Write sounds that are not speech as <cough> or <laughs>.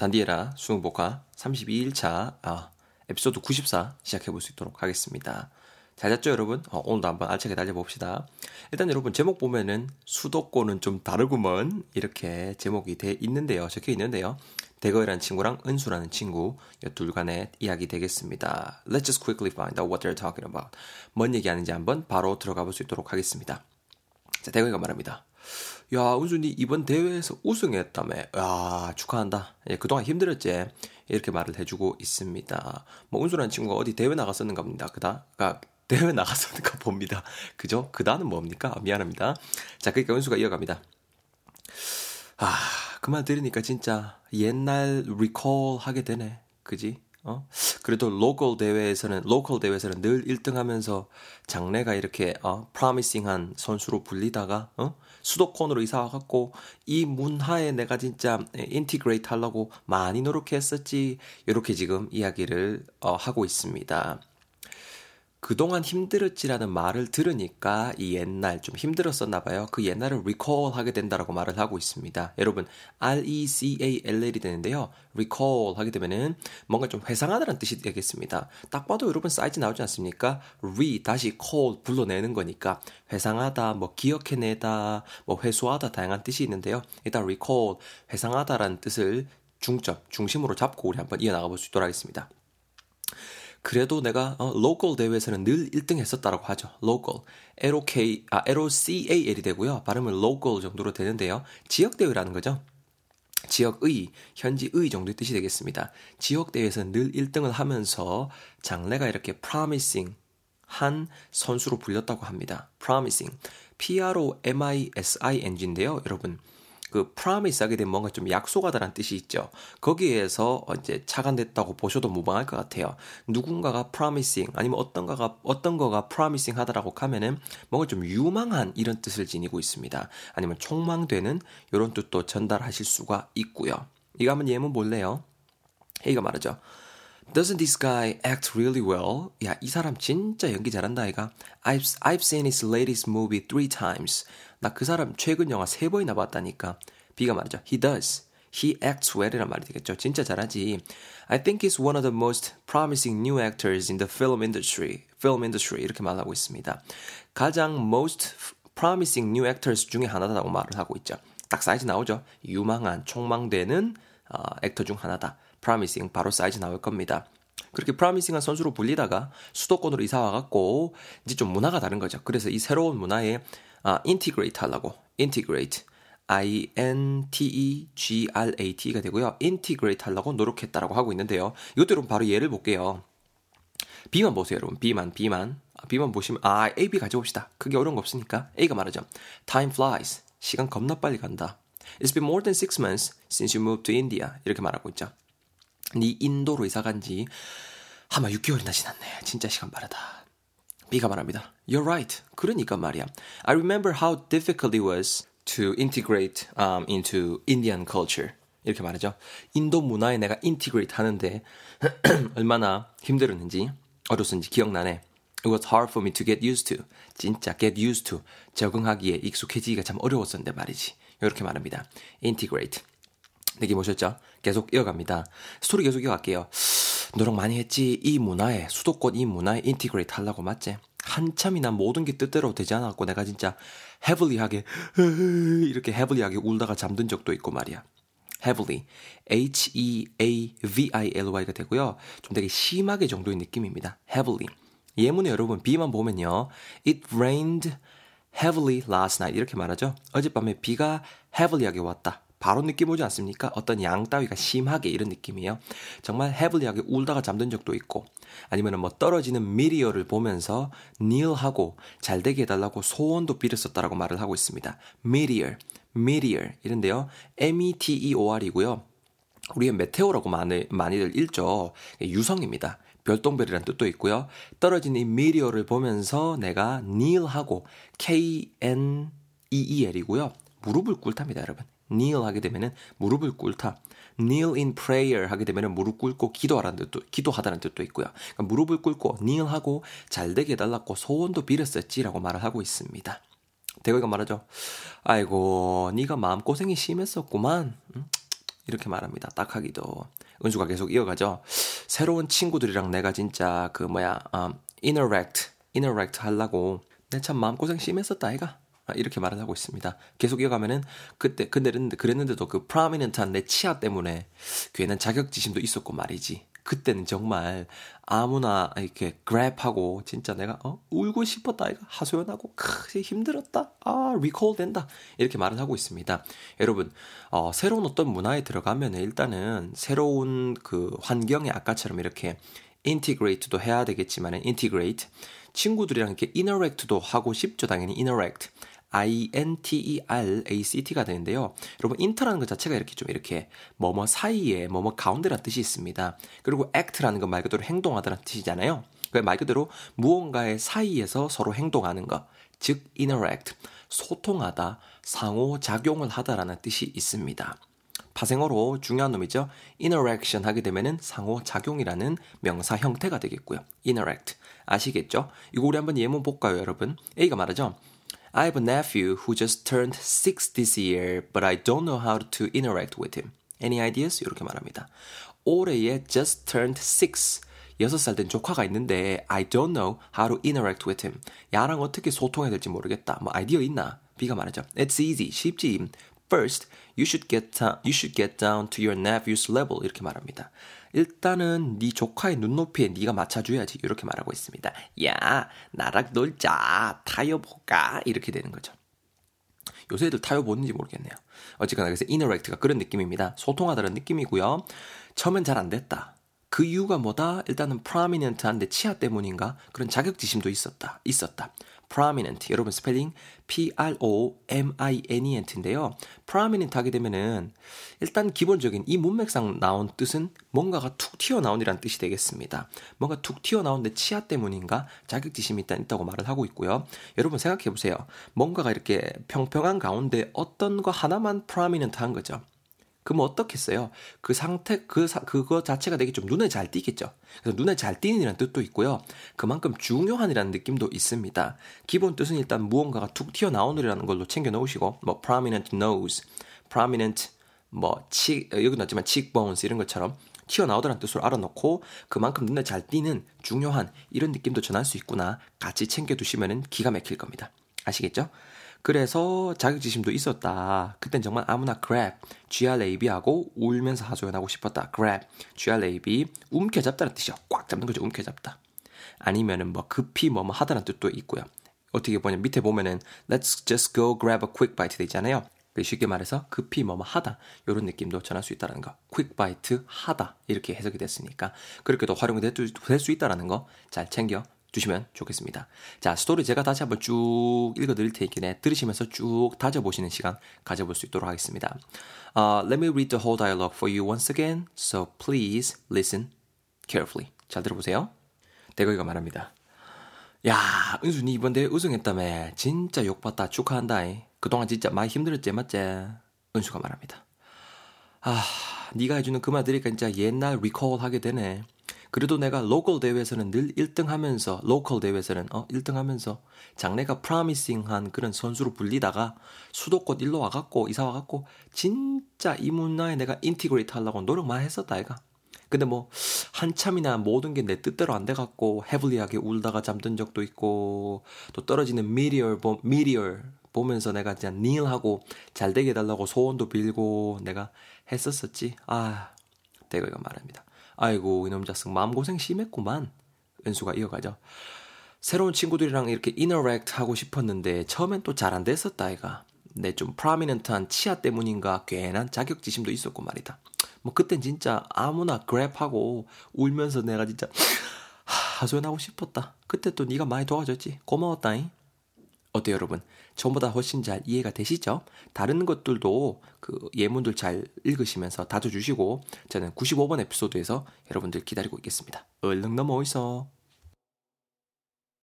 단디에라 수능복화 32일차 아, 에피소드 94 시작해 볼 수 있도록 하겠습니다. 잘 잤죠, 여러분? 어, 오늘도 한번 알차게 달려봅시다. 일단 여러분, 제목 보면은 수도권은 좀 다르구먼. 이렇게 제목이 돼 있는데요. 적혀 있는데요. 대거이라는 친구랑 은수라는 친구, 둘 간의 이야기 되겠습니다. Let's just quickly find out what they're talking about. 뭔 얘기하는지 한번 바로 들어가 볼 수 있도록 하겠습니다. 자, 대거이가 말합니다. 야, 은수 니 이번 대회에서 우승했다며. 야, 축하한다. 예, 그동안 힘들었지. 이렇게 말을 해주고 있습니다. 뭐, 은수라는 친구가 어디 대회 나갔었는가 봅니다. 그다? 가 대회 나갔었는가 <laughs> 봅니다. 그죠? 그다는 뭡니까? 아, 미안합니다. 자, 그러니까 은수가 이어갑니다. 아, 그 말 들으니까 진짜 옛날 리콜 하게 되네. 그지? 어? 그래도 local 대회에서는 local 대회에서는 늘 1등 하면서 장래가 이렇게 어, promising한 선수로 불리다가 어? 수도권으로 이사 와갖고 이 문화에 내가 진짜 integrate 하려고 많이 노력했었지. 이렇게 지금 이야기를 어, 하고 있습니다. 그동안 힘들었지라는 말을 들으니까 이 옛날 좀 힘들었었나 봐요. 그 옛날을 recall 하게 된다라고 말을 하고 있습니다. 여러분 R-E-C-A-L-L이 되는데요. recall 하게 되면은 뭔가 좀 회상하다는 뜻이 되겠습니다. 딱 봐도 여러분 사이즈 나오지 않습니까? re 다시 call 불러내는 거니까 회상하다, 뭐 기억해내다, 뭐 회수하다 다양한 뜻이 있는데요. 일단 recall 회상하다라는 뜻을 중점, 중심으로 잡고 우리 한번 이어나가 볼 수 있도록 하겠습니다. 그래도 내가 어, local 대회에서는 늘 1등 했었다라고 하죠. local. LOK, 아, LOCAL이 되고요. 발음은 local 정도로 되는데요. 지역 대회라는 거죠. 지역의, 현지의 정도의 뜻이 되겠습니다. 지역 대회에서는 늘 1등을 하면서 장래가 이렇게 promising 한 선수로 불렸다고 합니다. promising. P-R-O-M-I-S-I-N-G인데요. 여러분. 그 promise 하게 되면 뭔가 좀 약속하다라는 뜻이 있죠. 거기에서 이제 차관됐다고 보셔도 무방할 것 같아요. 누군가가 promising 아니면 어떤가가 어떤 거가 promising 하다라고 하면은 뭔가 좀 유망한 이런 뜻을 지니고 있습니다. 아니면 촉망되는 이런 뜻도 전달하실 수가 있고요. 이거 한번 예문 볼래요? 이거 말하죠. Doesn't this guy act really well? 야, 이 사람 진짜 연기 잘한다, 아이가. I've, I've seen his latest movie three times. 나 그 사람 최근 영화 세 번이나 봤다니까. B가 말이죠. He does. He acts well이란 말이 되겠죠. 진짜 잘하지. I think he's one of the most promising new actors in the film industry. Film industry 이렇게 말하고 있습니다. 가장 most promising new actors 중에 하나다라고 말을 하고 있죠. 딱 사이즈 나오죠. 유망한, 촉망되는 어, actor 중 하나다. promising 바로 사이즈 나올 겁니다. 그렇게 promising한 선수로 불리다가 수도권으로 이사 와갖고 이제 좀 문화가 다른 거죠. 그래서 이 새로운 문화에 아, integrate 하려고 integrate I-N-T-E-G-R-A-T가 되고요. integrate 하려고 노력했다라고 하고 있는데요. 여러분 바로 예를 볼게요. B만 보세요, 여러분. B만, B만. B만 보시면, 아, A, B 가져봅시다. 크게 어려운 거 없으니까. A가 말하죠. Time flies. 시간 겁나 빨리 간다. It's been more than six months since you moved to India. 이렇게 말하고 있죠. 네 인도로 이사 간 지 아마 6개월이나 지났네. 진짜 시간 빠르다. B가 말합니다. You're right. 그러니까 말이야. I remember how difficult it was to integrate um, into Indian culture. 이렇게 말하죠. 인도 문화에 내가 integrate 하는데 얼마나 힘들었는지 어렸었는지 기억나네. It was hard for me to get used to. 진짜 get used to. 적응하기에 익숙해지기가 참 어려웠었는데 말이지. 이렇게 말합니다. integrate. 느낌 오셨죠? 계속 이어갑니다. 스토리 계속 이어갈게요. 노력 많이 했지. 이 문화에, 수도권 이 문화에 integrate 하려고 맞지? 한참이나 모든 게 뜻대로 되지 않았고 내가 진짜 heavy하게 <laughs> 이렇게 heavy하게 울다가 잠든 적도 있고 말이야. heavily, H-E-A-V-I-L-Y가 되고요. 좀 되게 심하게 정도의 느낌입니다. heavily. 예문에 여러분 B만 보면요. It rained heavily last night 이렇게 말하죠. 어젯밤에 비가 heavy하게 왔다. 바로 느낌 오지 않습니까? 어떤 양 따위가 심하게 이런 느낌이에요. 정말 헤블리하게 울다가 잠든 적도 있고 아니면 뭐 떨어지는 미리어를 보면서 닐하고 잘 되게 해달라고 소원도 빌었었다라고 말을 하고 있습니다. 미리어, 미리어 이런데요. M-E-T-E-O-R이고요. 우리의 메테오라고 많이, 많이들 읽죠. 유성입니다. 별똥별이란 뜻도 있고요. 떨어진 이 미리어를 보면서 내가 닐하고 K-N-E-E-L이고요. 무릎을 꿇답니다, 여러분. Kneel 하게 되면은 무릎을 꿇다. kneel in prayer 하게 되면은 무릎 꿇고 기도하라는 뜻도 기도하다는 뜻도 있고요. 그러니까 무릎을 꿇고 kneel 하고 잘 되게 해 달라고 소원도 빌었었지라고 말을 하고 있습니다. 대거이가 말하죠. 아이고, 네가 마음 고생이 심했었구만. 응? 이렇게 말합니다. 딱하기도. 은수가 계속 이어가죠. 새로운 친구들이랑 내가 진짜 그 뭐야 um, interact, interact 하려고 내 참 마음고생 심했었다 아이가. 아, 이렇게 말을 하고 있습니다. 계속 이어가면은 그때 근데 그랬는데도 그 프라미넌트한 내 치아 때문에 괜한 자격지심도 있었고 말이지. 그때는 정말 아무나 이렇게 grab하고 진짜 내가 어 울고 싶었다 이거 하소연하고 크게 힘들었다 아 리콜 된다 이렇게 말을 하고 있습니다 여러분 어 새로운 어떤 문화에 들어가면 일단은 새로운 그 환경에 아까처럼 이렇게 integrate도 해야 되겠지만 integrate 친구들이랑 이렇게 interact도 하고 싶죠 당연히 interact I-N-T-E-R-A-C-T가 되는데요. 여러분, 인터라는 것 자체가 이렇게 좀 이렇게 뭐뭐 사이에 뭐뭐 가운데라는 뜻이 있습니다. 그리고 act라는 건 말 그대로 행동하다는 뜻이잖아요. 말 그대로 무언가의 사이에서 서로 행동하는 것, 즉 interact, 소통하다, 상호작용을 하다라는 뜻이 있습니다. 파생어로 중요한 놈이죠. interaction 하게 되면은 상호작용이라는 명사 형태가 되겠고요. interact. 아시겠죠? 이거 우리 한번 예문 볼까요, 여러분? A가 말하죠. I have a nephew who just turned six this year, but I don't know how to interact with him. Any ideas? 이렇게 말합니다. 올해에 just turned six. 6살 된 조카가 있는데 I don't know how to interact with him. 야랑 어떻게 소통해야 될지 모르겠다. 뭐 아이디어 있나? B가 말하죠. It's easy. 쉽지. First, you should get down, you should get down to your nephew's level. 이렇게 말합니다. 일단은 네 조카의 눈높이에 네가 맞춰줘야지 이렇게 말하고 있습니다. 야 나랑 놀자 타요 볼까 이렇게 되는 거죠. 요새 애들 타요 보는지 모르겠네요. 어쨌거나 그래서 interact가 그런 느낌입니다. 소통하다는 느낌이고요. 처음엔 잘 안 됐다. 그 이유가 뭐다? 일단은 prominent한 내 치아 때문인가? 그런 자격지심도 있었다. 있었다. Prominent. 여러분 스펠링 P-R-O-M-I-N-E-N-T인데요. prominent 하게 되면은 일단 기본적인 이 문맥상 나온 뜻은 뭔가가 툭 튀어나온이라는 뜻이 되겠습니다. 뭔가 툭 튀어나온 내 치아 때문인가 자격지심이 일단 있다고 말을 하고 있고요. 여러분 생각해 보세요. 뭔가가 이렇게 평평한 가운데 어떤 거 하나만 prominent 한 거죠. 그럼 어떻겠어요? 그 상태, 그, 사, 그거 자체가 되게 좀 눈에 잘 띄겠죠? 그래서 눈에 잘 띄는 이라는 뜻도 있고요. 그만큼 중요한이라는 느낌도 있습니다. 기본 뜻은 일단 무언가가 툭 튀어나오느라는 걸로 챙겨 놓으시고, 뭐, prominent nose, prominent, 뭐, 치, 여기 나왔지만 cheekbones 이런 것처럼 튀어나오더라는 뜻으로 알아놓고 그만큼 눈에 잘 띄는 중요한 이런 느낌도 전할 수 있구나. 같이 챙겨두시면 기가 막힐 겁니다. 아시겠죠? 그래서 자격지심도 있었다. 그땐 정말 아무나 grab, grab 하고 울면서 하소연하고 싶었다. grab, grab, 움켜잡다는 뜻이요. 꽉 잡는 거죠. 움켜잡다. 아니면은 뭐 급히 뭐뭐 하다는 뜻도 있고요. 어떻게 보면 밑에 보면은 let's just go grab a quick bite 돼 있잖아요. 쉽게 말해서 급히 뭐뭐 하다 이런 느낌도 전할 수 있다는 거. quick bite 하다 이렇게 해석이 됐으니까 그렇게도 활용이 될 수 있다는 거 잘 챙겨 주시면 좋겠습니다. 자, 스토리 제가 다시 한번 쭉 읽어드릴 테니까 들으시면서 쭉 다져보시는 시간 가져볼 수 있도록 하겠습니다. Uh, let me read the whole dialogue for you once again, so please listen carefully. 잘 들어보세요. 대거이가 말합니다. 야, 은수 니 이번 대회 우승했다며. 진짜 욕봤다. 축하한다. 그동안 진짜 많이 힘들었지, 맞지? 은수가 말합니다. 아, 네가 해주는 그 말 들으니까 진짜 옛날 리콜 하게 되네. 그래도 내가 local 대회에서는 늘 1등 하면서, local 대회에서는, 어, 1등 하면서, 장래가 promising한 그런 선수로 불리다가, 수도권 일로 와갖고, 이사 와갖고, 진짜 이 문화에 내가 integrate 하려고 노력 많이 했었다, 아이가. 근데 뭐, 한참이나 모든 게 내 뜻대로 안 돼갖고, heavily하게 울다가 잠든 적도 있고, 또 떨어지는 meteor, meteor, 보면서 내가 그냥 kneel하고 잘 되게 해달라고 소원도 빌고 내가 했었었지. 아, 대거가 말합니다. 아이고 이놈 자식 마음고생 심했구만. 은수가 이어가죠. 새로운 친구들이랑 이렇게 interact 하고 싶었는데 처음엔 또 잘 안 됐었다 아이가. 내 좀 prominent한 치아 때문인가 괜한 자격지심도 있었고 말이다. 뭐 그땐 진짜 아무나 그랩하고 울면서 내가 진짜 하소연하고 싶었다. 그때 또 네가 많이 도와줬지. 고마웠다잉. 어때요, 여러분? 전보다 훨씬 잘 이해가 되시죠? 다른 것들도 그 예문들 잘 읽으시면서 다져주시고 저는 95번 에피소드에서 여러분들 기다리고 있겠습니다. 얼른 넘어오이소.